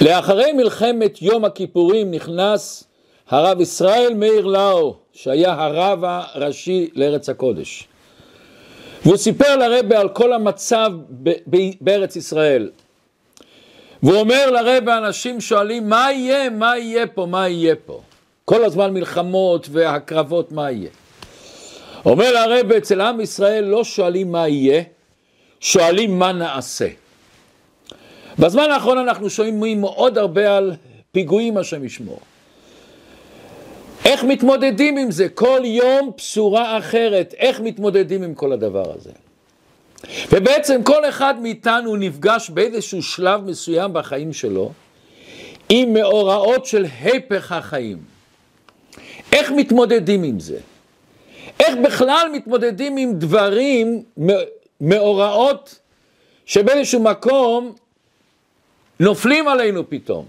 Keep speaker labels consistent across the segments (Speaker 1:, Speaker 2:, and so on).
Speaker 1: לאחרי מלחמת יום הכיפורים נכנס הרב ישראל מאיר לאו, שהיה הרב הראשי לארץ הקודש. והוא סיפר לרבה על כל המצב בארץ ישראל. והוא אומר לרבה, אנשים שואלים, מה יהיה, מה יהיה פה, מה יהיה פה? כל הזמן מלחמות והקרבות, מה יהיה? אומר לרבה, אצל עם ישראל לא שואלים מה יהיה, שואלים מה נעשה. בזמן האחרון אנחנו שומעים מאוד הרבה על פיגועים, השם ישמור. איך מתמודדים עם זה? כל יום בשורה אחרת, איך מתמודדים עם כל הדבר הזה? ובעצם כל אחד מאיתנו נפגש באיזשהו שלב מסוים בחיים שלו עם מאורעות של הפך החיים. איך מתמודדים עם זה? איך בכלל מתמודדים עם דברים, מאורעות, שבאיזשהו מקום נופלים עלינו פתאום.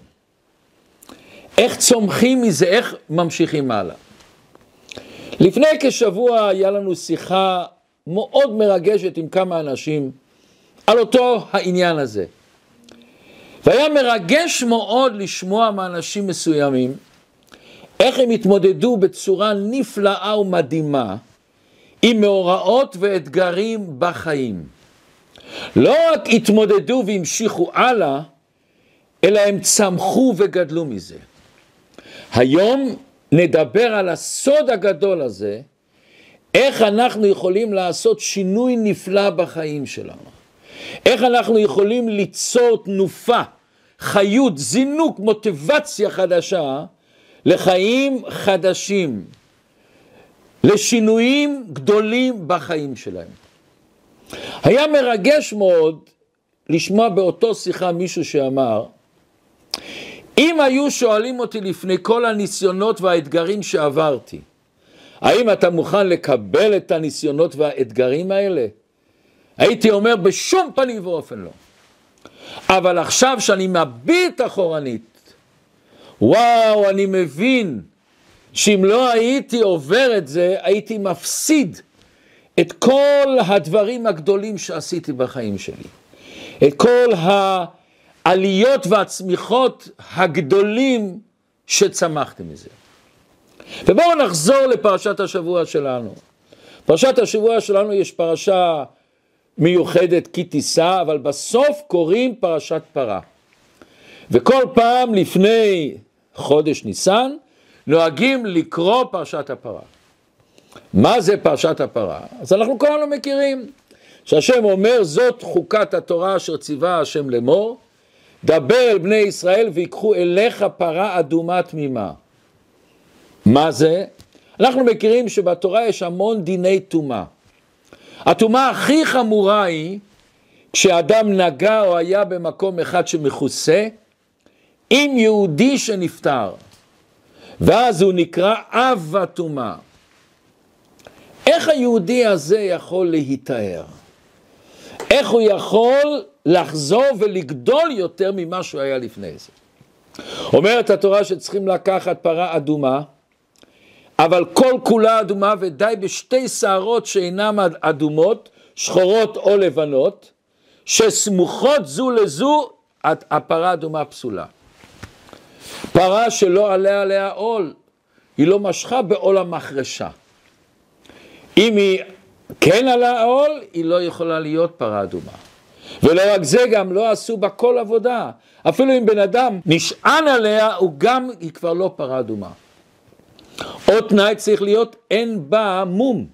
Speaker 1: איך צומחים מזה, איך ממשיכים הלאה. לפני כשבוע היה לנו שיחה מאוד מרגשת עם כמה אנשים על אותו העניין הזה. והיה מרגש מאוד לשמוע מאנשים מסוימים איך הם התמודדו בצורה נפלאה ומדהימה עם מאורעות ואתגרים בחיים. לא רק התמודדו והמשיכו הלאה, אלא הם צמחו וגדלו מזה. היום נדבר על הסוד הגדול הזה, איך אנחנו יכולים לעשות שינוי נפלא בחיים שלנו. איך אנחנו יכולים ליצור תנופה, חיות, זינוק, מוטיבציה חדשה לחיים חדשים, לשינויים גדולים בחיים שלהם. היה מרגש מאוד לשמוע באותו שיחה מישהו שאמר, אם היו שואלים אותי לפני כל הניסיונות והאתגרים שעברתי, האם אתה מוכן לקבל את הניסיונות והאתגרים האלה? הייתי אומר בשום פנים ואופן לא. אבל עכשיו שאני מביט אחורנית, וואו, אני מבין שאם לא הייתי עובר את זה, הייתי מפסיד את כל הדברים הגדולים שעשיתי בחיים שלי. את כל ה... העליות והצמיחות הגדולים שצמחתם מזה. ובואו נחזור לפרשת השבוע שלנו. פרשת השבוע שלנו יש פרשה מיוחדת כי תישא, אבל בסוף קוראים פרשת פרה. וכל פעם לפני חודש ניסן נוהגים לקרוא פרשת הפרה. מה זה פרשת הפרה? אז אנחנו כולנו מכירים שהשם אומר זאת חוקת התורה אשר ציווה השם לאמור דבר אל בני ישראל ויקחו אליך פרה אדומה תמימה. מה זה? אנחנו מכירים שבתורה יש המון דיני טומאה. הטומאה הכי חמורה היא כשאדם נגע או היה במקום אחד שמכוסה עם יהודי שנפטר, ואז הוא נקרא אב הטומאה. איך היהודי הזה יכול להיטהר? איך הוא יכול לחזור ולגדול יותר ממה שהוא היה לפני זה. אומרת התורה שצריכים לקחת פרה אדומה, אבל כל כולה אדומה ודי בשתי שערות שאינן אדומות, שחורות או לבנות, שסמוכות זו לזו, הפרה אדומה פסולה. פרה שלא עליה עליה עול, היא לא משכה בעול המחרשה. אם היא כן עלה עול, היא לא יכולה להיות פרה אדומה. ולא רק זה, גם לא עשו בה כל עבודה. אפילו אם בן אדם נשען עליה, הוא גם, היא כבר לא פרה אדומה. עוד תנאי צריך להיות, אין בה מום.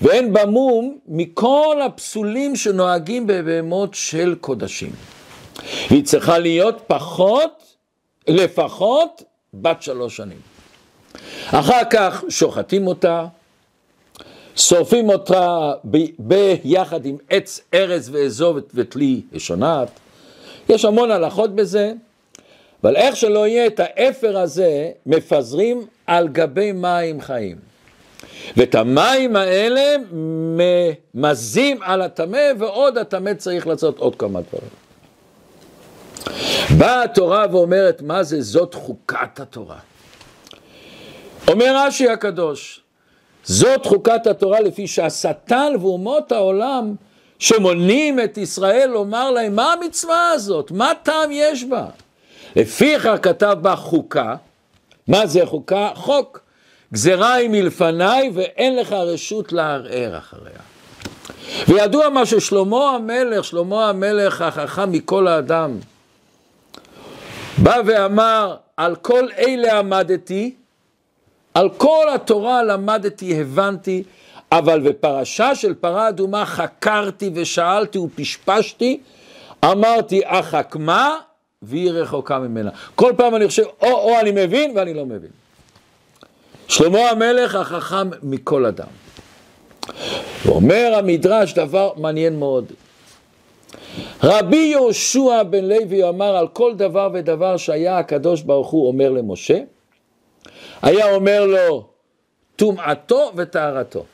Speaker 1: ואין בה מום מכל הפסולים שנוהגים בבהמות של קודשים. היא צריכה להיות פחות, לפחות, בת שלוש שנים. אחר כך שוחטים אותה, שורפים אותה ביחד עם עץ ארז ואזוב ותלי ושונת. יש המון הלכות בזה, אבל איך שלא יהיה את האפר הזה מפזרים על גבי מים חיים. ואת המים האלה ממזים על הטמא, ועוד הטמא צריך לעשות עוד כמה דברים. באה התורה ואומרת, מה זה זאת חוקת התורה? אומר רש"י הקדוש, זאת חוקת התורה לפי שהשטן ואומות העולם שמונים את ישראל לומר להם מה המצווה הזאת, מה טעם יש בה? לפיכך כתב בה חוקה, מה זה חוקה? חוק. גזרה היא מלפניי ואין לך רשות לערער אחריה. וידוע מה ששלמה המלך, שלמה המלך החכם מכל האדם, בא ואמר, על כל אלה עמדתי, על כל התורה למדתי, הבנתי, אבל בפרשה של פרה אדומה חקרתי ושאלתי ופשפשתי, אמרתי, אחק מה? והיא רחוקה ממנה. כל פעם אני חושב, או, או אני מבין ואני לא מבין. שלמה המלך החכם מכל אדם. ואומר המדרש דבר מעניין מאוד. רבי יהושע בן לוי אמר על כל דבר ודבר שהיה הקדוש ברוך הוא אומר למשה, היה אומר לו טומאתו וטהרתו.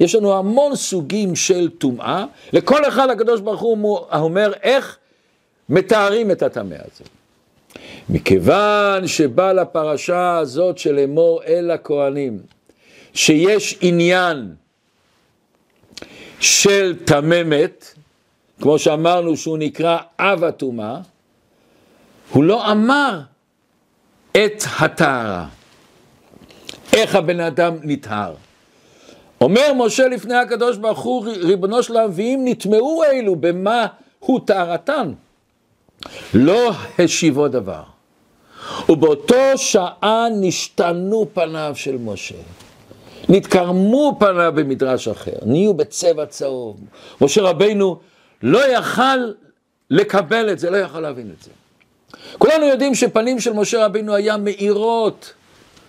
Speaker 1: יש לנו המון סוגים של טומאה, לכל אחד הקדוש ברוך הוא אומר איך מתארים את הטמא הזה. מכיוון שבא לפרשה הזאת של אמור אל הכהנים, שיש עניין של תממת, כמו שאמרנו שהוא נקרא אב הטומאה, הוא לא אמר את הטהרה, איך הבן אדם נטהר. אומר משה לפני הקדוש ברוך הוא, ריבונו של עולם, ואם נטמעו אלו, במה הוא טהרתן? לא השיבו דבר. ובאותו שעה נשתנו פניו של משה. נתקרמו פניו במדרש אחר, נהיו בצבע צהוב. משה רבינו לא יכל לקבל את זה, לא יכל להבין את זה. כולנו יודעים שפנים של משה רבינו היה מאירות.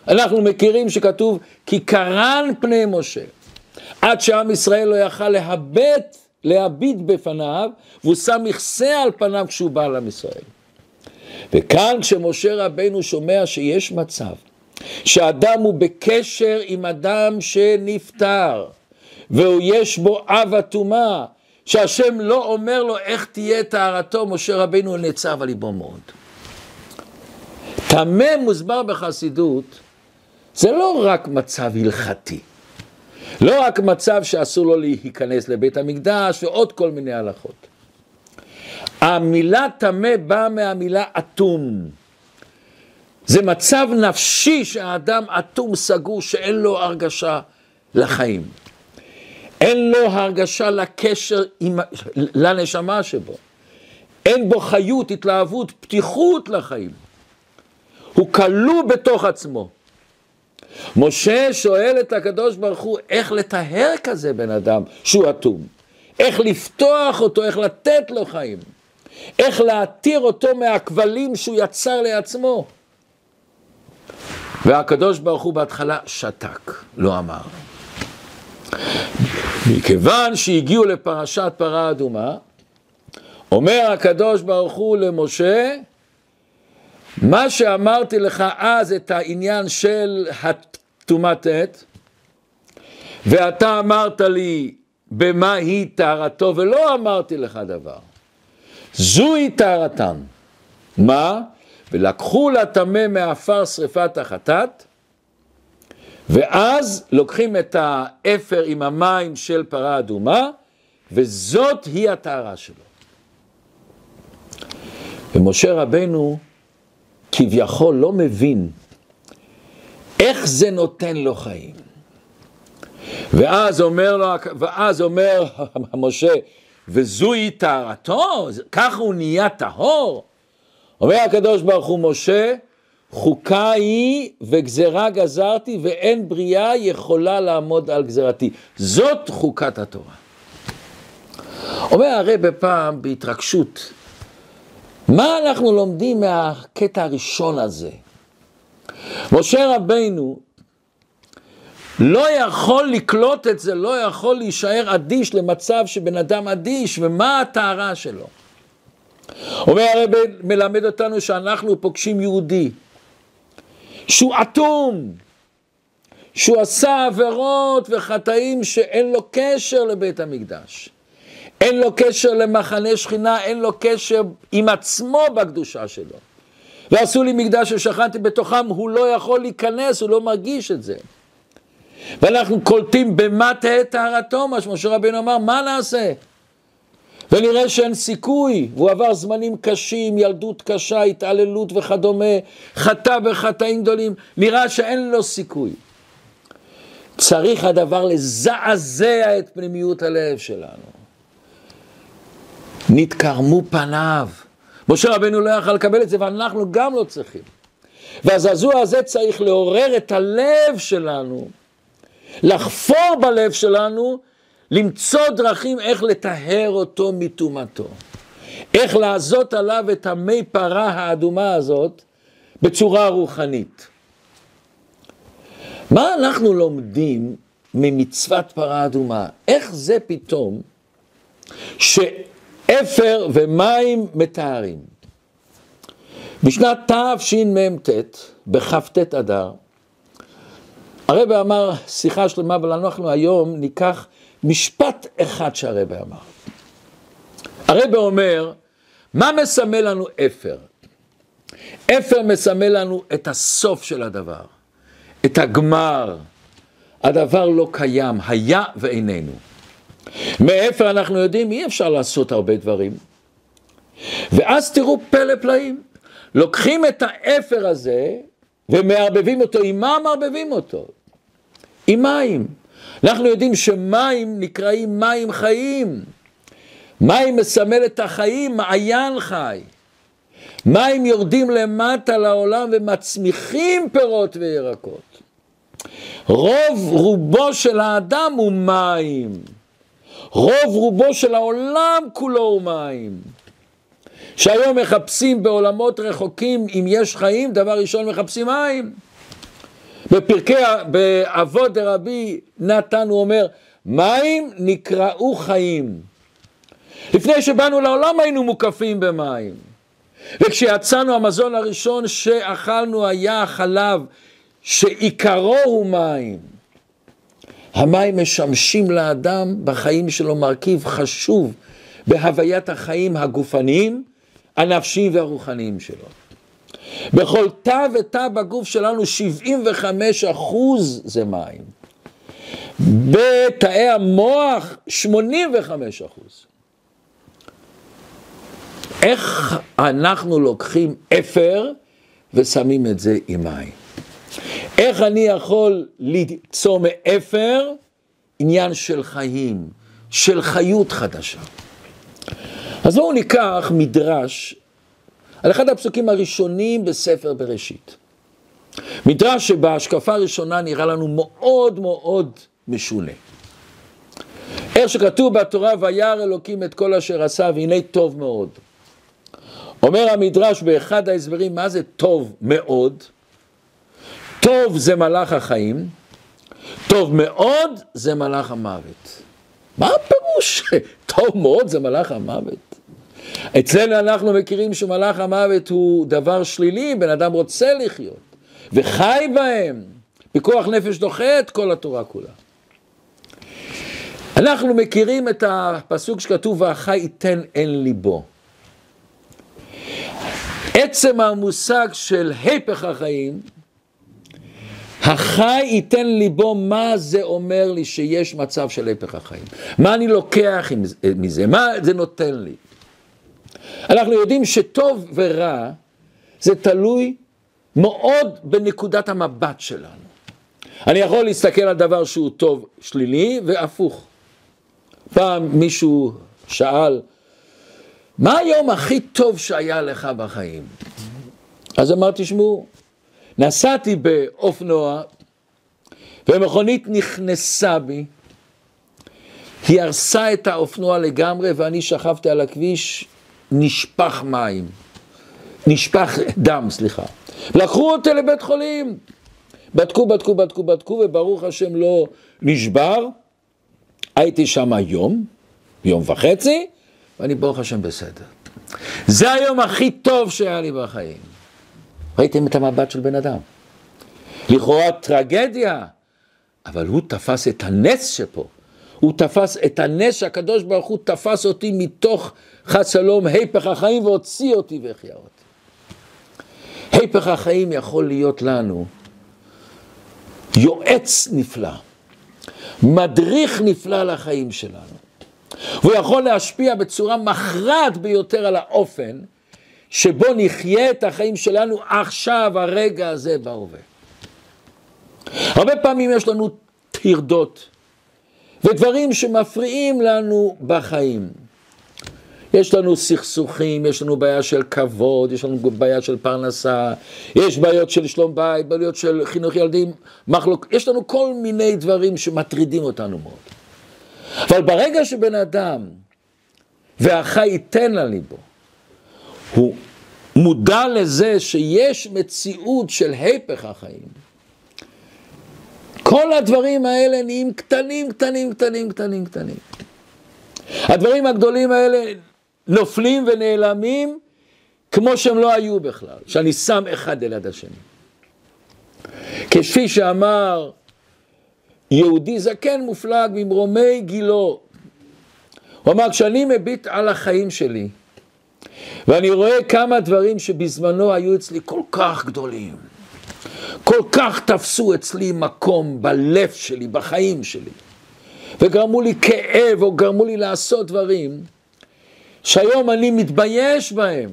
Speaker 1: אנחנו מכירים שכתוב כי קרן פני משה. עד שעם ישראל לא יכל להבט, להביט בפניו, והוא שם מכסה על פניו כשהוא בא לעם ישראל. וכאן כשמשה רבינו שומע שיש מצב שאדם הוא בקשר עם אדם שנפטר, ויש בו אב הטומאה, שהשם לא אומר לו איך תהיה טהרתו, משה רבינו נעצב על ליבו מאוד. טמא מוסבר בחסידות, זה לא רק מצב הלכתי. לא רק מצב שאסור לו להיכנס לבית המקדש ועוד כל מיני הלכות. המילה טמא באה מהמילה אטום. זה מצב נפשי שהאדם אטום סגור שאין לו הרגשה לחיים. אין לו הרגשה לקשר עם, לנשמה שבו. אין בו חיות, התלהבות, פתיחות לחיים. הוא כלוא בתוך עצמו. משה שואל את הקדוש ברוך הוא איך לטהר כזה בן אדם שהוא אטום, איך לפתוח אותו, איך לתת לו חיים, איך להתיר אותו מהכבלים שהוא יצר לעצמו. והקדוש ברוך הוא בהתחלה שתק, לא אמר. מכיוון שהגיעו לפרשת פרה אדומה, אומר הקדוש ברוך הוא למשה, מה שאמרתי לך אז, את העניין של הטומאת עת, ואתה אמרת לי במה היא טהרתו, ולא אמרתי לך דבר. זוהי טהרתם. מה? ולקחו לטמא מעפר שרפת החטאת, ואז לוקחים את האפר עם המים של פרה אדומה, וזאת היא הטהרה שלו. ומשה רבנו כביכול לא מבין איך זה נותן לו חיים. ואז אומר לו, ואז אומר משה, וזוהי טהרתו? ככה הוא נהיה טהור? אומר הקדוש ברוך הוא, משה, חוקה היא וגזרה גזרתי ואין בריאה יכולה לעמוד על גזרתי. זאת חוקת התורה. אומר הרי בפעם בהתרגשות, מה אנחנו לומדים מהקטע הראשון הזה? משה רבינו לא יכול לקלוט את זה, לא יכול להישאר אדיש למצב שבן אדם אדיש, ומה הטהרה שלו? אומר הרב מלמד אותנו שאנחנו פוגשים יהודי שהוא אטום, שהוא עשה עבירות וחטאים שאין לו קשר לבית המקדש. אין לו קשר למחנה שכינה, אין לו קשר עם עצמו בקדושה שלו. ועשו לי מקדש ששכנתי בתוכם, הוא לא יכול להיכנס, הוא לא מרגיש את זה. ואנחנו קולטים במה תהא טהרתו, מה שמשה רבינו אמר, מה נעשה? ונראה שאין סיכוי, והוא עבר זמנים קשים, ילדות קשה, התעללות וכדומה, חטא בחטאים גדולים, נראה שאין לו סיכוי. צריך הדבר לזעזע את פנימיות הלב שלנו. נתקרמו פניו. משה רבנו לא יכל לקבל את זה, ואנחנו גם לא צריכים. והזעזוע הזה צריך לעורר את הלב שלנו, לחפור בלב שלנו, למצוא דרכים איך לטהר אותו מטומאתו. איך לעזות עליו את המי פרה האדומה הזאת בצורה רוחנית. מה אנחנו לומדים ממצוות פרה אדומה? איך זה פתאום שאפר ומים מטהרים? בשנת תשמ"ט, בכ"ט אדר, הרב אמר שיחה שלמה, אבל אנחנו היום ניקח משפט אחד שהרב אמר. הרב אומר, מה מסמל לנו אפר? אפר מסמל לנו את הסוף של הדבר. את הגמר. הדבר לא קיים, היה ואיננו. מאיפה אנחנו יודעים? אי אפשר לעשות הרבה דברים. ואז תראו פלא פלאים. לוקחים את האפר הזה ומערבבים אותו. עם מה מערבבים אותו? עם מים. אנחנו יודעים שמים נקראים מים חיים. מים מסמל את החיים, מעיין חי. מים יורדים למטה לעולם ומצמיחים פירות וירקות. רוב רובו של האדם הוא מים. רוב רובו של העולם כולו הוא מים. שהיום מחפשים בעולמות רחוקים, אם יש חיים, דבר ראשון מחפשים מים. בפרקי, באבות דרבי נתן הוא אומר, מים נקראו חיים. לפני שבאנו לעולם היינו מוקפים במים. וכשיצאנו המזון הראשון שאכלנו היה החלב שעיקרו הוא מים. המים משמשים לאדם בחיים שלו מרכיב חשוב בהוויית החיים הגופניים, הנפשיים והרוחניים שלו. בכל תא ותא בגוף שלנו 75 אחוז זה מים. בתאי המוח 85 אחוז. איך אנחנו לוקחים אפר ושמים את זה עם מים? איך אני יכול ליצור מאפר עניין של חיים, של חיות חדשה? אז בואו ניקח מדרש על אחד הפסוקים הראשונים בספר בראשית. מדרש שבהשקפה הראשונה נראה לנו מאוד מאוד משונה. איך שכתוב בתורה, וירא אלוקים את כל אשר עשה, והנה טוב מאוד. אומר המדרש באחד ההסברים, מה זה טוב מאוד? טוב זה מלאך החיים, טוב מאוד זה מלאך המוות. מה הפירוש? טוב מאוד זה מלאך המוות. אצלנו אנחנו מכירים שמלאך המוות הוא דבר שלילי, בן אדם רוצה לחיות, וחי בהם, פיקוח נפש דוחה את כל התורה כולה. אנחנו מכירים את הפסוק שכתוב, והחי ייתן אל ליבו. עצם המושג של הפך החיים, החי ייתן ליבו, מה זה אומר לי שיש מצב של הפך החיים? מה אני לוקח מזה? מה זה נותן לי? אנחנו יודעים שטוב ורע זה תלוי מאוד בנקודת המבט שלנו. אני יכול להסתכל על דבר שהוא טוב שלילי והפוך. פעם מישהו שאל, מה היום הכי טוב שהיה לך בחיים? אז אמרתי, תשמעו, נסעתי באופנוע ומכונית נכנסה בי, היא הרסה את האופנוע לגמרי ואני שכבתי על הכביש, נשפך מים, נשפך דם, סליחה. לקחו אותי לבית חולים, בדקו, בדקו, בדקו, בדקו, וברוך השם לא נשבר. הייתי שם יום, יום וחצי, ואני ברוך השם בסדר. זה היום הכי טוב שהיה לי בחיים. ראיתם את המבט של בן אדם. לכאורה טרגדיה, אבל הוא תפס את הנס שפה. הוא תפס את הנס שהקדוש ברוך הוא תפס אותי מתוך חד שלום, היפך החיים והוציא אותי והחיה אותי. היפך החיים יכול להיות לנו יועץ נפלא, מדריך נפלא לחיים שלנו. והוא יכול להשפיע בצורה מכרעת ביותר על האופן שבו נחיה את החיים שלנו עכשיו, הרגע הזה בהווה. הרבה פעמים יש לנו טרדות ודברים שמפריעים לנו בחיים. יש לנו סכסוכים, יש לנו בעיה של כבוד, יש לנו בעיה של פרנסה, יש בעיות של שלום בית, בעיות של חינוך ילדים, מחלוק, יש לנו כל מיני דברים שמטרידים אותנו מאוד. אבל ברגע שבן אדם והחי ייתן לליבו, הוא מודע לזה שיש מציאות של הפך החיים. כל הדברים האלה נהיים קטנים, קטנים, קטנים, קטנים, קטנים. הדברים הגדולים האלה נופלים ונעלמים כמו שהם לא היו בכלל, שאני שם אחד אל יד השני. כפי שאמר יהודי זקן מופלג ממרומי גילו, הוא אמר, כשאני מביט על החיים שלי, ואני רואה כמה דברים שבזמנו היו אצלי כל כך גדולים, כל כך תפסו אצלי מקום בלב שלי, בחיים שלי, וגרמו לי כאב או גרמו לי לעשות דברים שהיום אני מתבייש בהם.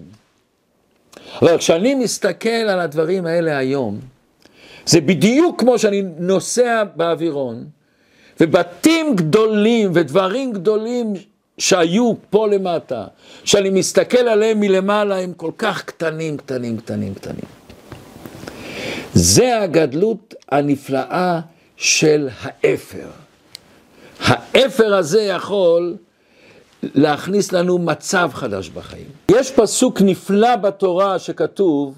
Speaker 1: אבל כשאני מסתכל על הדברים האלה היום, זה בדיוק כמו שאני נוסע באווירון, ובתים גדולים ודברים גדולים שהיו פה למטה, שאני מסתכל עליהם מלמעלה, הם כל כך קטנים, קטנים, קטנים, קטנים. זה הגדלות הנפלאה של האפר. האפר הזה יכול להכניס לנו מצב חדש בחיים. יש פסוק נפלא בתורה שכתוב,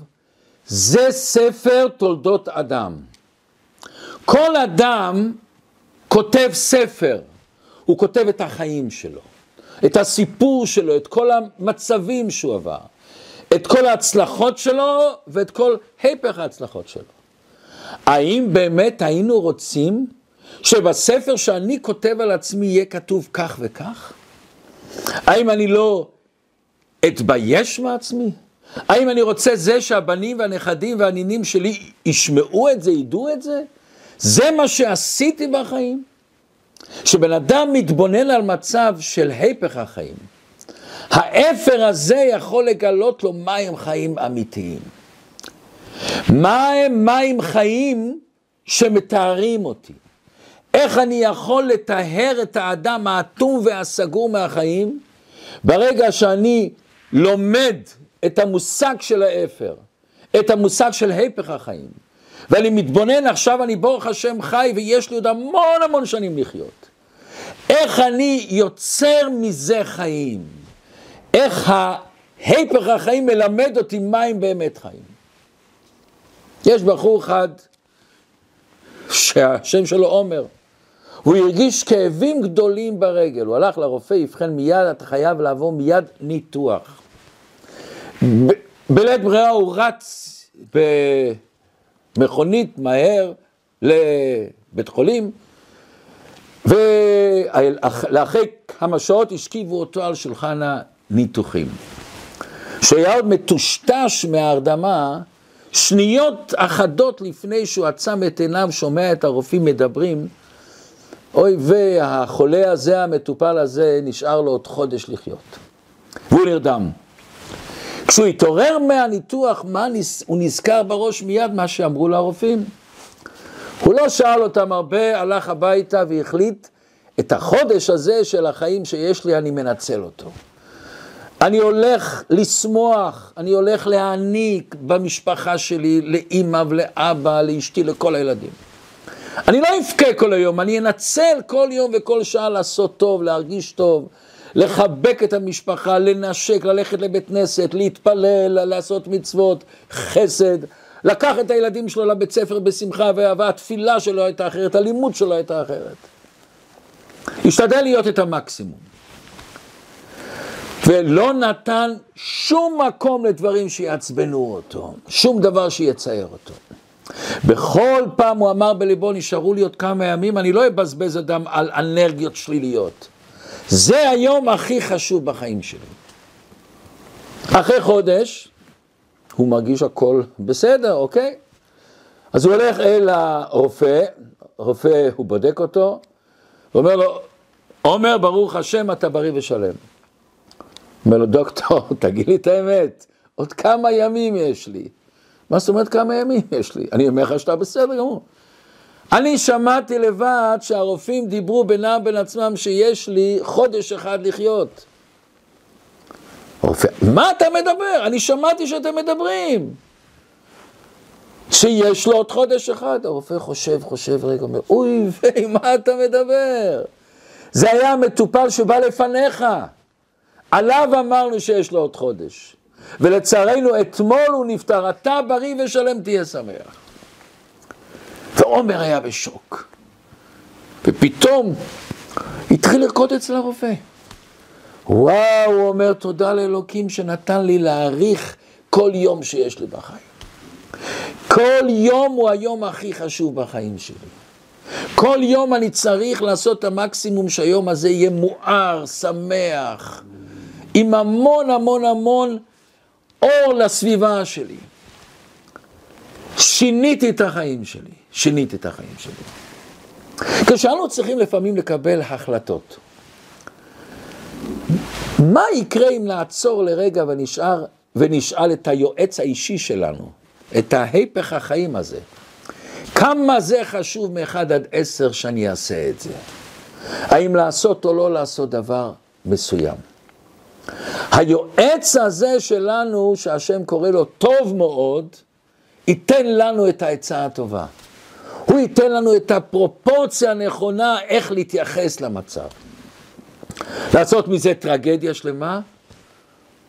Speaker 1: זה ספר תולדות אדם. כל אדם כותב ספר, הוא כותב את החיים שלו, את הסיפור שלו, את כל המצבים שהוא עבר, את כל ההצלחות שלו ואת כל הפך ההצלחות שלו. האם באמת היינו רוצים שבספר שאני כותב על עצמי יהיה כתוב כך וכך? האם אני לא אתבייש מעצמי? האם אני רוצה זה שהבנים והנכדים והנינים שלי ישמעו את זה, ידעו את זה? זה מה שעשיתי בחיים? כשבן אדם מתבונן על מצב של הפך החיים, האפר הזה יכול לגלות לו מים חיים אמיתיים. מה הם מים חיים שמתארים אותי? איך אני יכול לטהר את האדם האטום והסגור מהחיים ברגע שאני לומד את המושג של האפר, את המושג של הפך החיים, ואני מתבונן, עכשיו אני ברוך השם חי ויש לי עוד המון המון שנים לחיות. איך אני יוצר מזה חיים? איך ההפך החיים מלמד אותי מים באמת חיים? יש בחור אחד שהשם שלו עומר. הוא הרגיש כאבים גדולים ברגל, הוא הלך לרופא, אבחן מיד, אתה חייב לעבור מיד ניתוח. בלית ברירה הוא רץ במכונית מהר לבית חולים, ולאחרי כמה שעות השכיבו אותו על שולחן הניתוחים. כשהיה עוד מטושטש מההרדמה, שניות אחדות לפני שהוא עצם את עיניו, שומע את הרופאים מדברים, אוי והחולה הזה, המטופל הזה, נשאר לו עוד חודש לחיות. והוא נרדם. כשהוא התעורר מהניתוח, מה נס... הוא נזכר בראש מיד מה שאמרו לו הרופאים. הוא לא שאל אותם הרבה, הלך הביתה והחליט, את החודש הזה של החיים שיש לי, אני מנצל אותו. אני הולך לשמוח, אני הולך להעניק במשפחה שלי, לאימא ולאבא, לאשתי, לכל הילדים. אני לא אבכה כל היום, אני אנצל כל יום וכל שעה לעשות טוב, להרגיש טוב, לחבק את המשפחה, לנשק, ללכת לבית כנסת, להתפלל, לעשות מצוות, חסד, לקח את הילדים שלו לבית ספר בשמחה ואהבה, התפילה שלו הייתה אחרת, הלימוד שלו הייתה אחרת. השתדל להיות את המקסימום. ולא נתן שום מקום לדברים שיעצבנו אותו, שום דבר שיצייר אותו. בכל פעם הוא אמר בליבו, נשארו לי עוד כמה ימים, אני לא אבזבז אדם על אנרגיות שליליות. זה היום הכי חשוב בחיים שלי. אחרי חודש, הוא מרגיש הכל בסדר, אוקיי? אז הוא הולך אל הרופא, הרופא, הוא בודק אותו, ואומר לו, אומר, ברוך השם, אתה בריא ושלם. אומר לו, דוקטור, תגיד לי את האמת, עוד כמה ימים יש לי? מה זאת אומרת כמה ימים יש לי? אני אומר לך שאתה בסדר גמור. אני שמעתי לבד שהרופאים דיברו בינם בין עצמם שיש לי חודש אחד לחיות. רופא, מה אתה מדבר? אני שמעתי שאתם מדברים. שיש לו עוד חודש אחד. הרופא חושב, חושב רגע, אומר, אוי ויי, מה אתה מדבר? זה היה המטופל שבא לפניך. עליו אמרנו שיש לו עוד חודש. ולצערנו, אתמול הוא נפטר, אתה בריא ושלם תהיה שמח. ועומר היה בשוק. ופתאום התחיל לרקוד אצל הרופא. וואו, הוא אומר, תודה לאלוקים שנתן לי להעריך כל יום שיש לי בחיים. כל יום הוא היום הכי חשוב בחיים שלי. כל יום אני צריך לעשות את המקסימום שהיום הזה יהיה מואר, שמח, עם המון המון המון אור לסביבה שלי. שיניתי את החיים שלי, שיניתי את החיים שלי. כשאנו צריכים לפעמים לקבל החלטות, מה יקרה אם נעצור לרגע ונשאר, ונשאל את היועץ האישי שלנו, את ההיפך החיים הזה? כמה זה חשוב מאחד עד עשר שאני אעשה את זה? האם לעשות או לא לעשות דבר מסוים? היועץ הזה שלנו, שהשם קורא לו טוב מאוד, ייתן לנו את העצה הטובה. הוא ייתן לנו את הפרופורציה הנכונה איך להתייחס למצב. לעשות מזה טרגדיה שלמה,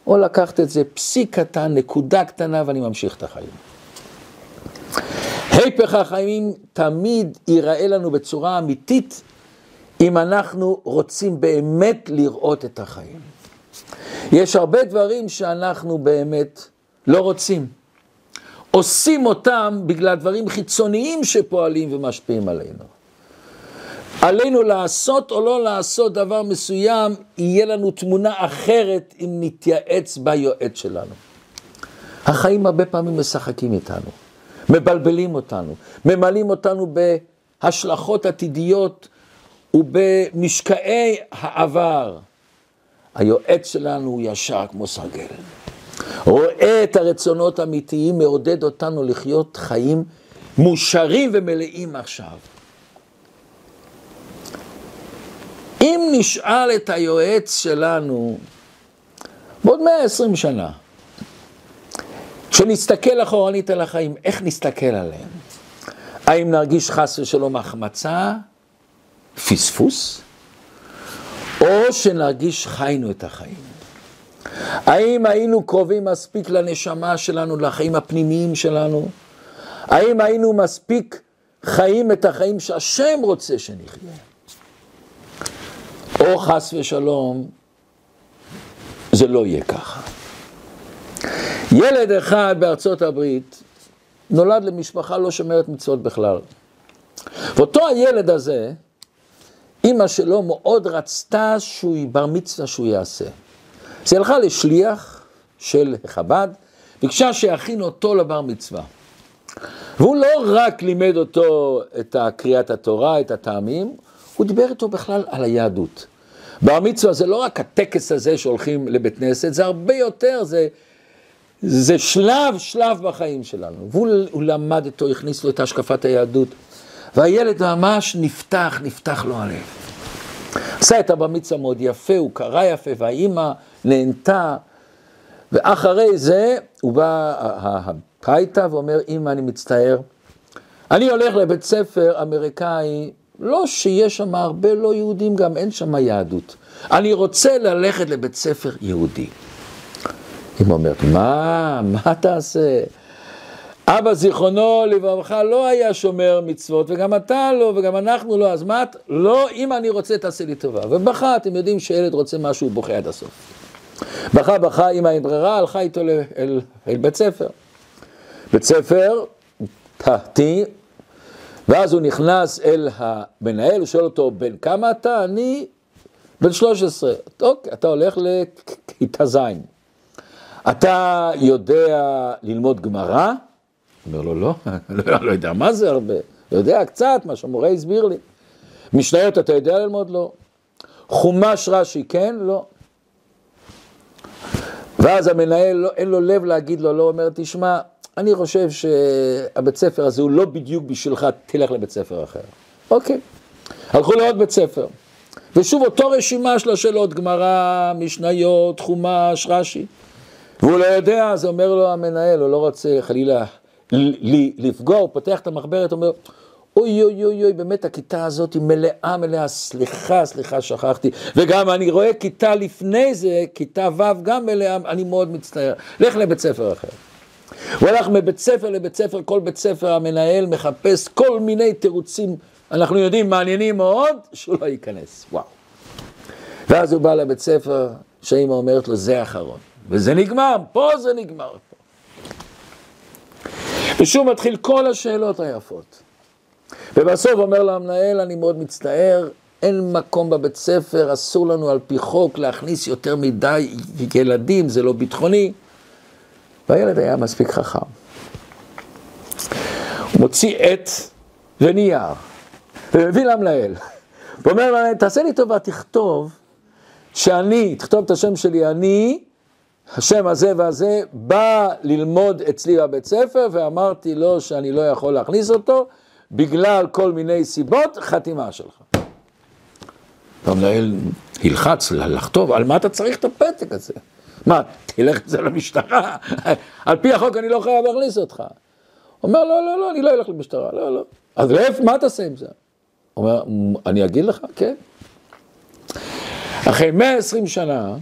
Speaker 1: או לקחת את זה פסיק קטן, נקודה קטנה, ואני ממשיך את החיים. היפך החיים תמיד ייראה לנו בצורה אמיתית, אם אנחנו רוצים באמת לראות את החיים. יש הרבה דברים שאנחנו באמת לא רוצים. עושים אותם בגלל דברים חיצוניים שפועלים ומשפיעים עלינו. עלינו לעשות או לא לעשות דבר מסוים, יהיה לנו תמונה אחרת אם נתייעץ ביועץ שלנו. החיים הרבה פעמים משחקים איתנו, מבלבלים אותנו, ממלאים אותנו בהשלכות עתידיות ובמשקעי העבר. היועץ שלנו הוא ישר כמו סרגל. רואה את הרצונות האמיתיים, מעודד אותנו לחיות חיים מאושרים ומלאים עכשיו. אם נשאל את היועץ שלנו בעוד 120 שנה, כשנסתכל אחורנית על החיים, איך נסתכל עליהם? האם נרגיש חס ושלום החמצה, פספוס, או שנרגיש חיינו את החיים? האם היינו קרובים מספיק לנשמה שלנו, לחיים הפנימיים שלנו? האם היינו מספיק חיים את החיים שהשם רוצה שנחיה? או חס ושלום, זה לא יהיה ככה. ילד אחד בארצות הברית נולד למשפחה לא שומרת מצוות בכלל. ואותו הילד הזה, אימא שלו מאוד רצתה שהוא בר מצווה שהוא יעשה. אז היא הלכה לשליח של חב"ד, ביקשה שיכין אותו לבר מצווה. והוא לא רק לימד אותו את קריאת התורה, את הטעמים, הוא דיבר איתו בכלל על היהדות. בר מצווה זה לא רק הטקס הזה שהולכים לבית כנסת, זה הרבה יותר, זה, זה שלב, שלב בחיים שלנו. והוא למד איתו, הכניס לו את השקפת היהדות, והילד ממש נפתח, נפתח לו הלב. עשה את הבר מצווה מאוד יפה, הוא קרא יפה, והאימא נהנתה, ואחרי זה הוא בא הביתה ואומר, אמא, אני מצטער, אני הולך לבית ספר אמריקאי לא שיש שם הרבה לא יהודים, גם אין שם יהדות. אני רוצה ללכת לבית ספר יהודי. אמא אומרת, מה, מה תעשה? אבא זיכרונו לברכה לא היה שומר מצוות, וגם אתה לא, וגם אנחנו לא, אז מה את? לא, אם אני רוצה, תעשה לי טובה. ובכה, אתם יודעים שילד רוצה משהו, הוא בוכה עד הסוף. בכה, בכה, אמא עם ברירה, הלכה איתו אל, אל, בית ספר. בית ספר, פרטי, ואז הוא נכנס אל המנהל, הוא שואל אותו, בן כמה אתה? אני בן 13. אוקיי, אתה הולך לכיתה ז'. אתה יודע ללמוד גמרא? אומר לו, לא, לא, לא יודע מה זה הרבה. יודע קצת, מה שהמורה הסביר לי. משניות אתה יודע ללמוד? לא. חומש רש"י, כן? לא. ואז המנהל, לא, אין לו לב להגיד לו, לא אומר, תשמע, אני חושב שהבית ספר הזה הוא לא בדיוק בשבילך, תלך לבית ספר אחר. אוקיי. הלכו לעוד בית ספר. ושוב אותו רשימה של השאלות, גמרא, משניות, חומש, רש"י. והוא לא יודע, אז אומר לו המנהל, הוא לא רוצה חלילה לפגוע, הוא פותח את המחברת, אומר, אוי אוי אוי אוי, באמת הכיתה הזאת היא מלאה מלאה, סליחה, סליחה, שכחתי. וגם אני רואה כיתה לפני זה, כיתה ו' גם מלאה, אני מאוד מצטער. לך לבית ספר אחר. הוא הלך מבית ספר לבית ספר, כל בית ספר המנהל מחפש כל מיני תירוצים, אנחנו יודעים, מעניינים מאוד, שהוא לא ייכנס. וואו. ואז הוא בא לבית ספר, שאימא אומרת לו, זה האחרון. וזה נגמר, פה זה נגמר. ושוב מתחיל כל השאלות היפות. ובסוף אומר לו המנהל, אני מאוד מצטער, אין מקום בבית ספר, אסור לנו על פי חוק להכניס יותר מדי ילדים, זה לא ביטחוני. והילד היה מספיק חכם. הוא מוציא עט ונייר, ומביא למנהל. ואומר למנהל, תעשה לי טובה, תכתוב שאני, תכתוב את השם שלי, אני, השם הזה והזה, בא ללמוד אצלי בבית ספר, ואמרתי לו שאני לא יכול להכניס אותו, בגלל כל מיני סיבות, חתימה שלך. והמנהל ילחץ לכתוב, על מה אתה צריך את הפתק הזה? מה, תלך עם זה למשטרה? על פי החוק אני לא חייב להכניס אותך. אומר, לא, לא, לא, אני לא אלך למשטרה, לא, לא. אז לאיפה, מה תעשה עם זה? אומר, אני אגיד לך, כן. אחרי 120 שנה,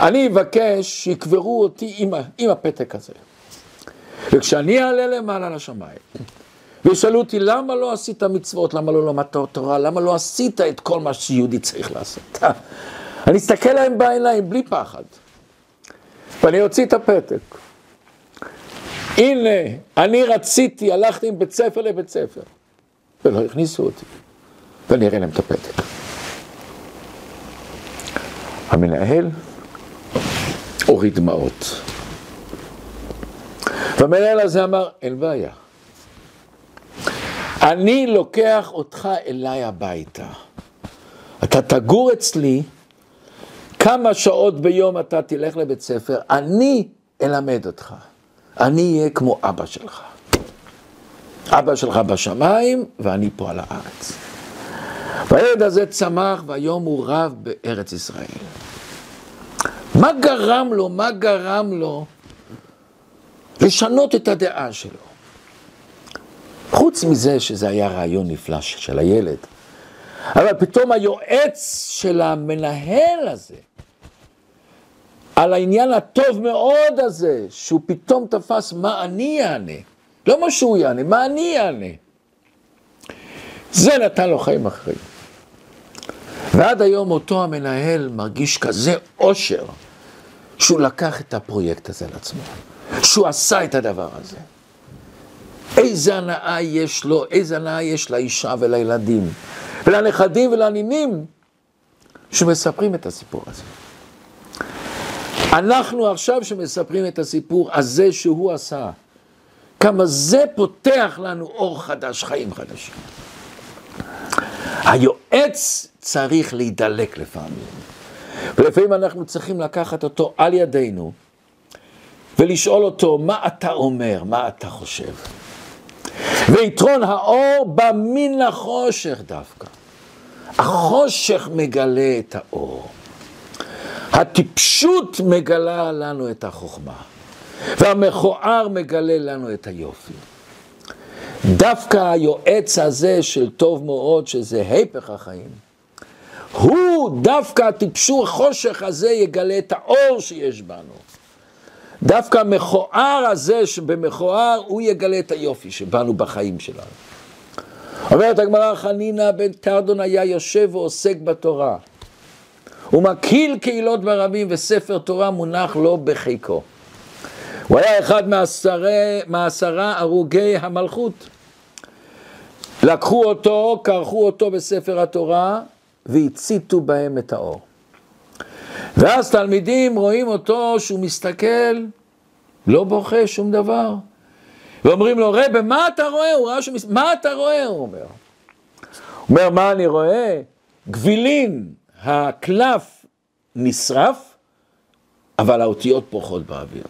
Speaker 1: אני אבקש שיקברו אותי עם, עם הפתק הזה. וכשאני אעלה למעלה לשמיים, וישאלו אותי, למה לא עשית מצוות? למה לא למדת תורה? למה לא עשית את כל מה שיהודי צריך לעשות? אני אסתכל להם בעיניים בלי פחד, ואני אוציא את הפתק. הנה, אני רציתי, הלכתי עם בית ספר לבית ספר, ולא הכניסו אותי, ואני אראה להם את הפתק. המנהל הוריד דמעות. והמנהל הזה אמר, אין בעיה. אני לוקח אותך אליי הביתה. אתה תגור אצלי, כמה שעות ביום אתה תלך לבית ספר, אני אלמד אותך. אני אהיה כמו אבא שלך. אבא שלך בשמיים ואני פה על הארץ. והילד הזה צמח והיום הוא רב בארץ ישראל. מה גרם לו, מה גרם לו לשנות את הדעה שלו? חוץ מזה שזה היה רעיון נפלא של הילד, אבל פתאום היועץ של המנהל הזה, על העניין הטוב מאוד הזה, שהוא פתאום תפס מה אני אענה, לא מה שהוא יענה, מה אני אענה. זה נתן לו חיים אחרים. ועד היום אותו המנהל מרגיש כזה אושר, שהוא לקח את הפרויקט הזה לעצמו, שהוא עשה את הדבר הזה. איזה הנאה יש לו, איזה הנאה יש לאישה ולילדים, ולנכדים ולנינים, שמספרים את הסיפור הזה. אנחנו עכשיו שמספרים את הסיפור הזה שהוא עשה, כמה זה פותח לנו אור חדש, חיים חדשים. היועץ צריך להידלק לפעמים, ולפעמים אנחנו צריכים לקחת אותו על ידינו ולשאול אותו, מה אתה אומר, מה אתה חושב? ויתרון האור בא מן החושך דווקא. החושך מגלה את האור. הטיפשות מגלה לנו את החוכמה, והמכוער מגלה לנו את היופי. דווקא היועץ הזה של טוב מאוד, שזה היפך החיים, הוא דווקא הטיפשו החושך הזה יגלה את האור שיש בנו. דווקא המכוער הזה שבמכוער, הוא יגלה את היופי שבנו בחיים שלנו. אומרת הגמרא, חנינא בן טרדון היה יושב ועוסק בתורה. הוא מקהיל קהילות ברבים וספר תורה מונח לו בחיקו. הוא היה אחד מעשרה, מעשרה הרוגי המלכות. לקחו אותו, כרכו אותו בספר התורה והציתו בהם את האור. ואז תלמידים רואים אותו שהוא מסתכל, לא בוכה שום דבר. ואומרים לו, רבי, מה אתה רואה? הוא ראה שמס... מה אתה רואה? הוא אומר. הוא אומר, מה אני רואה? גבילין, הקלף נשרף, אבל האותיות פורחות באוויר.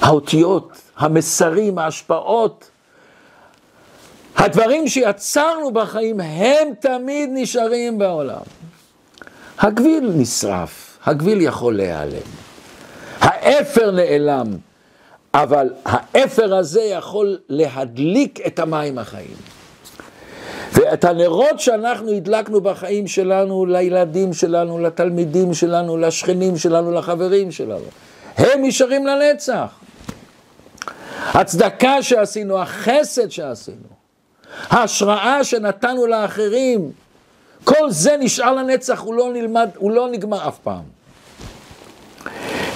Speaker 1: האותיות, המסרים, ההשפעות, הדברים שיצרנו בחיים, הם תמיד נשארים בעולם. הגביל נשרף, הגביל יכול להיעלם. האפר נעלם, אבל האפר הזה יכול להדליק את המים החיים. ואת הנרות שאנחנו הדלקנו בחיים שלנו, לילדים שלנו, לתלמידים שלנו, לשכנים שלנו, לחברים שלנו, הם נשארים לנצח. הצדקה שעשינו, החסד שעשינו, ההשראה שנתנו לאחרים, כל זה נשאר לנצח, הוא לא נלמד, הוא לא נגמר אף פעם.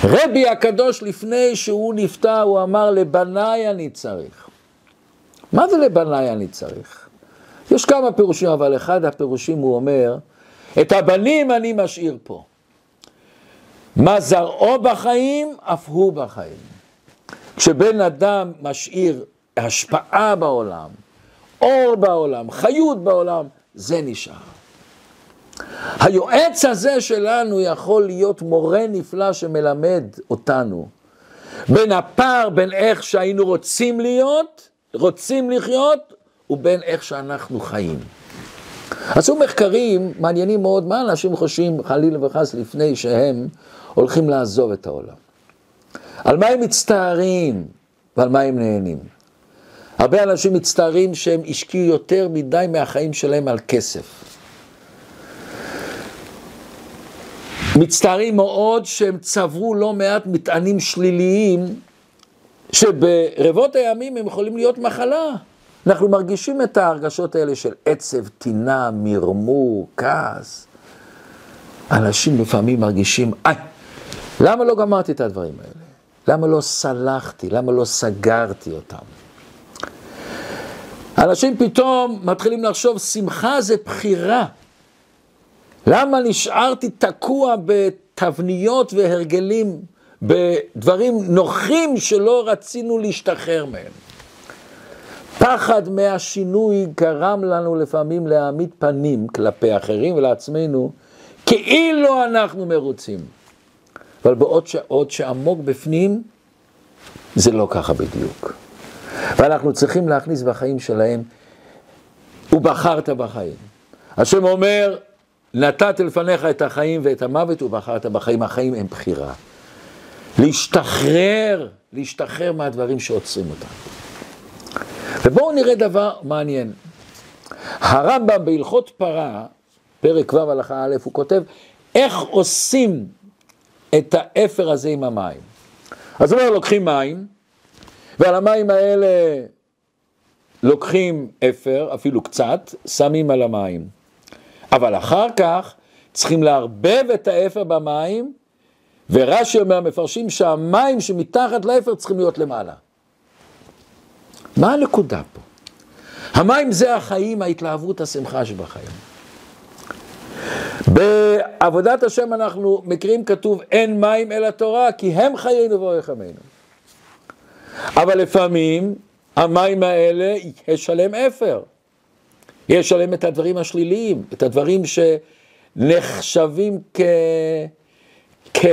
Speaker 1: רבי הקדוש לפני שהוא נפטר, הוא אמר לבניי אני צריך. מה זה לבניי אני צריך? יש כמה פירושים, אבל אחד הפירושים הוא אומר, את הבנים אני משאיר פה. מה זרעו בחיים, אף הוא בחיים. כשבן אדם משאיר השפעה בעולם, אור בעולם, חיות בעולם, זה נשאר. היועץ הזה שלנו יכול להיות מורה נפלא שמלמד אותנו בין הפער בין איך שהיינו רוצים להיות, רוצים לחיות, ובין איך שאנחנו חיים. עשו מחקרים מעניינים מאוד, מה אנשים חושבים חלילה וחס לפני שהם הולכים לעזוב את העולם. על מה הם מצטערים ועל מה הם נהנים. הרבה אנשים מצטערים שהם השקיעו יותר מדי מהחיים שלהם על כסף. מצטערים מאוד שהם צברו לא מעט מטענים שליליים, שברבות הימים הם יכולים להיות מחלה. אנחנו מרגישים את ההרגשות האלה של עצב, טינה, מרמור, כעס. אנשים לפעמים מרגישים, איי, למה לא גמרתי את הדברים האלה? למה לא סלחתי? למה לא סגרתי אותם? אנשים פתאום מתחילים לחשוב, שמחה זה בחירה. למה נשארתי תקוע בתבניות והרגלים, בדברים נוחים שלא רצינו להשתחרר מהם? פחד מהשינוי גרם לנו לפעמים להעמיד פנים כלפי אחרים ולעצמנו, כאילו אנחנו מרוצים. אבל בעוד שעות שעמוק בפנים, זה לא ככה בדיוק. ואנחנו צריכים להכניס בחיים שלהם, ובחרת בחיים. השם אומר, נתת לפניך את החיים ואת המוות ובחרת בחיים, החיים הם בחירה. להשתחרר, להשתחרר מהדברים שעוצרים אותנו. ובואו נראה דבר מעניין. הרמב"ם בהלכות פרה, פרק ו' הלכה א', הוא כותב איך עושים את האפר הזה עם המים. אז הוא אומר, לוקחים מים, ועל המים האלה לוקחים אפר, אפילו קצת, שמים על המים. אבל אחר כך צריכים לערבב את האפר במים, ורש"י אומר, מפרשים שהמים שמתחת לאפר צריכים להיות למעלה. מה הנקודה פה? המים זה החיים, ההתלהבות, השמחה שבחיים. בעבודת השם אנחנו מכירים כתוב אין מים אלא תורה כי הם חיינו ואורך ימינו. אבל לפעמים המים האלה יש עליהם אפר. יש עליהם את הדברים השליליים, את הדברים שנחשבים כ... כ...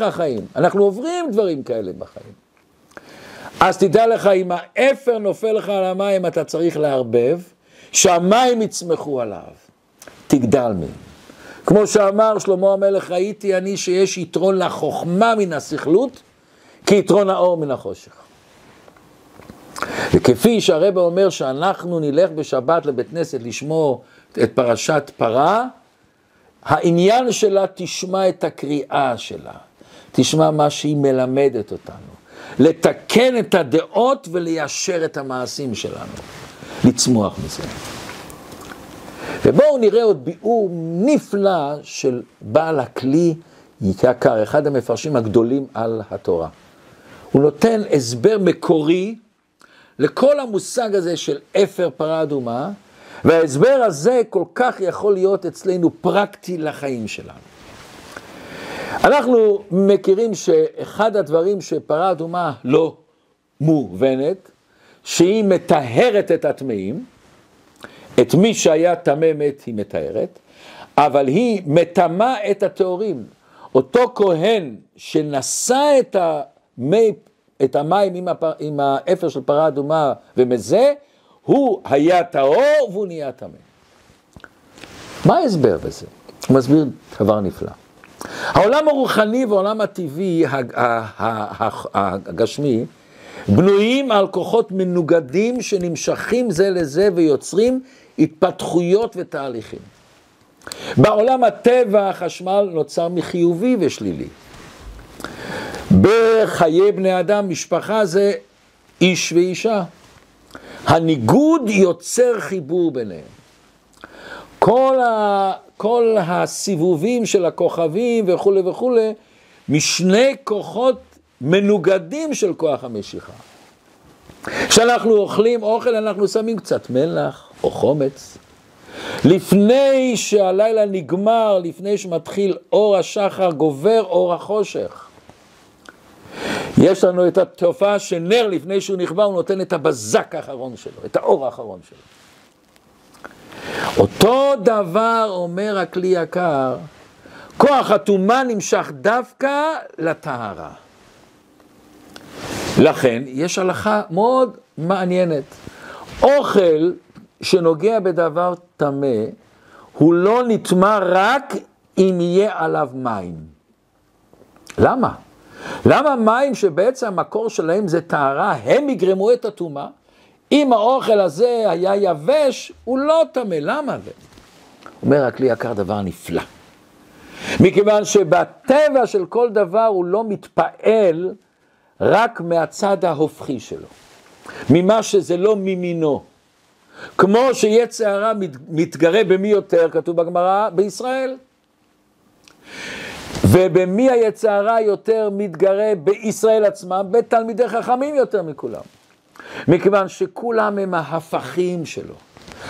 Speaker 1: החיים. אנחנו עוברים דברים כאלה בחיים. אז תדע לך, אם האפר נופל לך על המים, אתה צריך לערבב, שהמים יצמחו עליו. תגדל מהם. כמו שאמר שלמה המלך, ראיתי אני שיש יתרון לחוכמה מן הסכלות, כיתרון האור מן החושך. וכפי שהרבא אומר שאנחנו נלך בשבת לבית כנסת לשמור את פרשת פרה, העניין שלה תשמע את הקריאה שלה, תשמע מה שהיא מלמדת אותנו, לתקן את הדעות וליישר את המעשים שלנו, לצמוח מזה. ובואו נראה עוד ביאור נפלא של בעל הכלי יקר, אחד המפרשים הגדולים על התורה. הוא נותן הסבר מקורי לכל המושג הזה של אפר פרה אדומה, וההסבר הזה כל כך יכול להיות אצלנו פרקטי לחיים שלנו. אנחנו מכירים שאחד הדברים שפרה אדומה לא מובנת, שהיא מטהרת את הטמאים, את מי שהיה טמא מת היא מטהרת, אבל היא מטמאה את הטהורים. אותו כהן שנשא את, המי, את המים עם, הפר, עם האפר של פרה אדומה ומזה, הוא היה טהור והוא נהיה טמא. מה ההסבר בזה? הוא מסביר דבר נפלא. העולם הרוחני והעולם הטבעי הגשמי בנויים על כוחות מנוגדים שנמשכים זה לזה ויוצרים התפתחויות ותהליכים. בעולם הטבע החשמל נוצר מחיובי ושלילי. בחיי בני אדם, משפחה זה איש ואישה. הניגוד יוצר חיבור ביניהם. כל, ה, כל הסיבובים של הכוכבים וכולי וכולי, משני כוחות מנוגדים של כוח המשיכה. כשאנחנו אוכלים אוכל, אנחנו שמים קצת מלח או חומץ. לפני שהלילה נגמר, לפני שמתחיל אור השחר, גובר אור החושך. יש לנו את התופעה שנר לפני שהוא נכבה, הוא נותן את הבזק האחרון שלו, את האור האחרון שלו. אותו דבר אומר הכלי יקר, כוח הטומאה נמשך דווקא לטהרה. לכן יש הלכה מאוד מעניינת. אוכל שנוגע בדבר טמא, הוא לא נטמע רק אם יהיה עליו מים. למה? למה מים שבעצם המקור שלהם זה טהרה, הם יגרמו את הטומאה? אם האוכל הזה היה יבש, הוא לא טמא, למה זה? אומר הכלי יקר דבר נפלא. מכיוון שבטבע של כל דבר הוא לא מתפעל רק מהצד ההופכי שלו, ממה שזה לא ממינו. כמו שיצר הרע מתגרה במי יותר, כתוב בגמרא, בישראל. ובמי היצר הרע יותר מתגרה בישראל עצמם? בתלמידי חכמים יותר מכולם. מכיוון שכולם הם ההפכים שלו.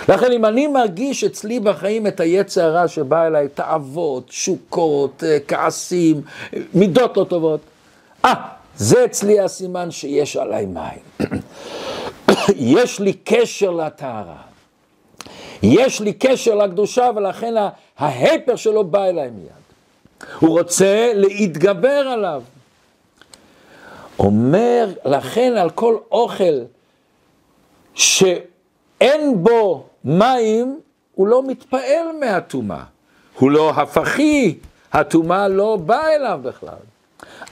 Speaker 1: לכן אם אני מרגיש אצלי בחיים את היצר הרע שבא אליי, תאוות, תשוקות, אה, כעסים, מידות לא טובות, אה, זה אצלי הסימן שיש עליי מים. יש לי קשר לטהרה. יש לי קשר לקדושה ולכן ההיפר שלו בא אליי מיד. הוא רוצה להתגבר עליו. אומר לכן על כל אוכל שאין בו מים, הוא לא מתפעל מהטומאה. הוא לא הפכי, הטומאה לא באה אליו בכלל.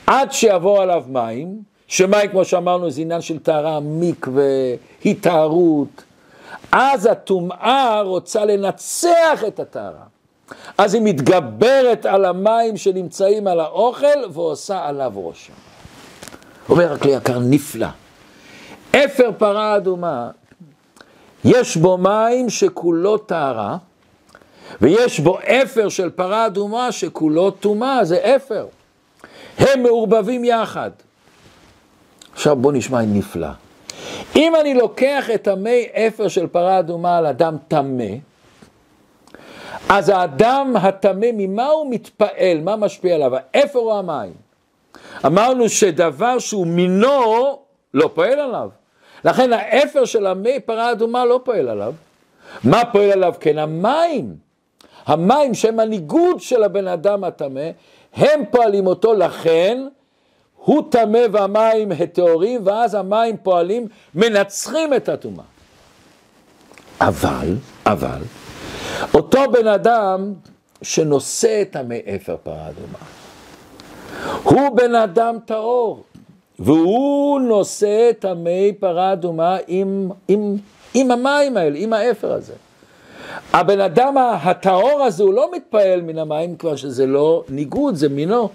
Speaker 1: עד שיבוא עליו מים, שמים, כמו שאמרנו, זה עניין של טהרה, מקווה, התארות. אז הטומאה רוצה לנצח את הטהרה. אז היא מתגברת על המים שנמצאים על האוכל ועושה עליו רושם. אומר הכלי יקר נפלא. אפר פרה אדומה, יש בו מים שכולו טהרה, ויש בו אפר של פרה אדומה שכולו טומאה, זה אפר. הם מעורבבים יחד. עכשיו בואו נשמע נפלא. אם אני לוקח את המי אפר של פרה אדומה על אדם טמא, אז האדם הטמא, ממה הוא מתפעל? מה משפיע עליו? האפר או המים? אמרנו שדבר שהוא מינו לא פועל עליו. לכן האפר של המי פרה אדומה לא פועל עליו. מה פועל עליו? כן, המים. המים שהם הניגוד של הבן אדם הטמא, הם פועלים אותו, לכן הוא טמא והמים הטהורים, ואז המים פועלים, מנצחים את הטומאה. אבל, אבל, אותו בן אדם שנושא את המי אפר פרה אדומה, הוא בן אדם טהור, והוא נושא את המי פרה אדומה עם, עם, עם המים האלה, עם האפר הזה. הבן אדם הטהור הזה, הוא לא מתפעל מן המים כבר שזה לא ניגוד, זה מינו.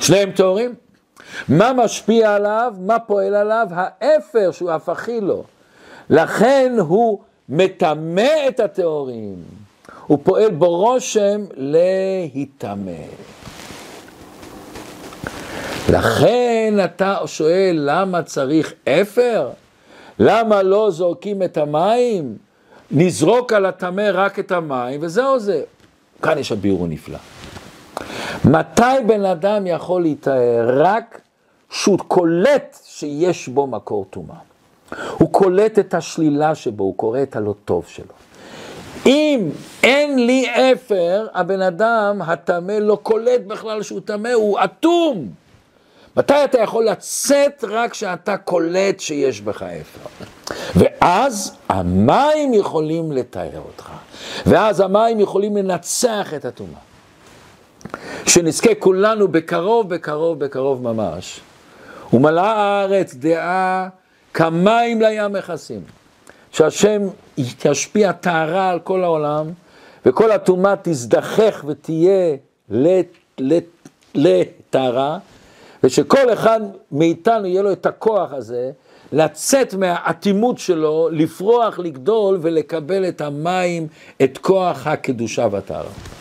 Speaker 1: שניהם טהורים. מה משפיע עליו? מה פועל עליו? האפר שהוא הפכי לו. לכן הוא מטמא את הטהורים. הוא פועל בו רושם להיטמא. לכן אתה שואל למה צריך אפר? למה לא זורקים את המים? נזרוק על הטמא רק את המים, וזהו זה. כאן יש הביאור נפלא. מתי בן אדם יכול להיטהר? רק שהוא קולט שיש בו מקור טומאה. הוא קולט את השלילה שבו, הוא קורא את הלא טוב שלו. אם אין לי אפר, הבן אדם הטמא לא קולט בכלל שהוא טמא, הוא אטום. מתי אתה יכול לצאת? רק כשאתה קולט שיש בך אפר. ואז המים יכולים לטהר אותך. ואז המים יכולים לנצח את הטומאה. שנזכה כולנו בקרוב, בקרוב, בקרוב ממש. ומלאה הארץ דעה כמים לים מכסים. שהשם ישפיע טהרה על כל העולם, וכל הטומאה תזדחך ותהיה לטהרה, ושכל אחד מאיתנו יהיה לו את הכוח הזה לצאת מהאטימות שלו, לפרוח, לגדול ולקבל את המים, את כוח הקדושה והטהרה.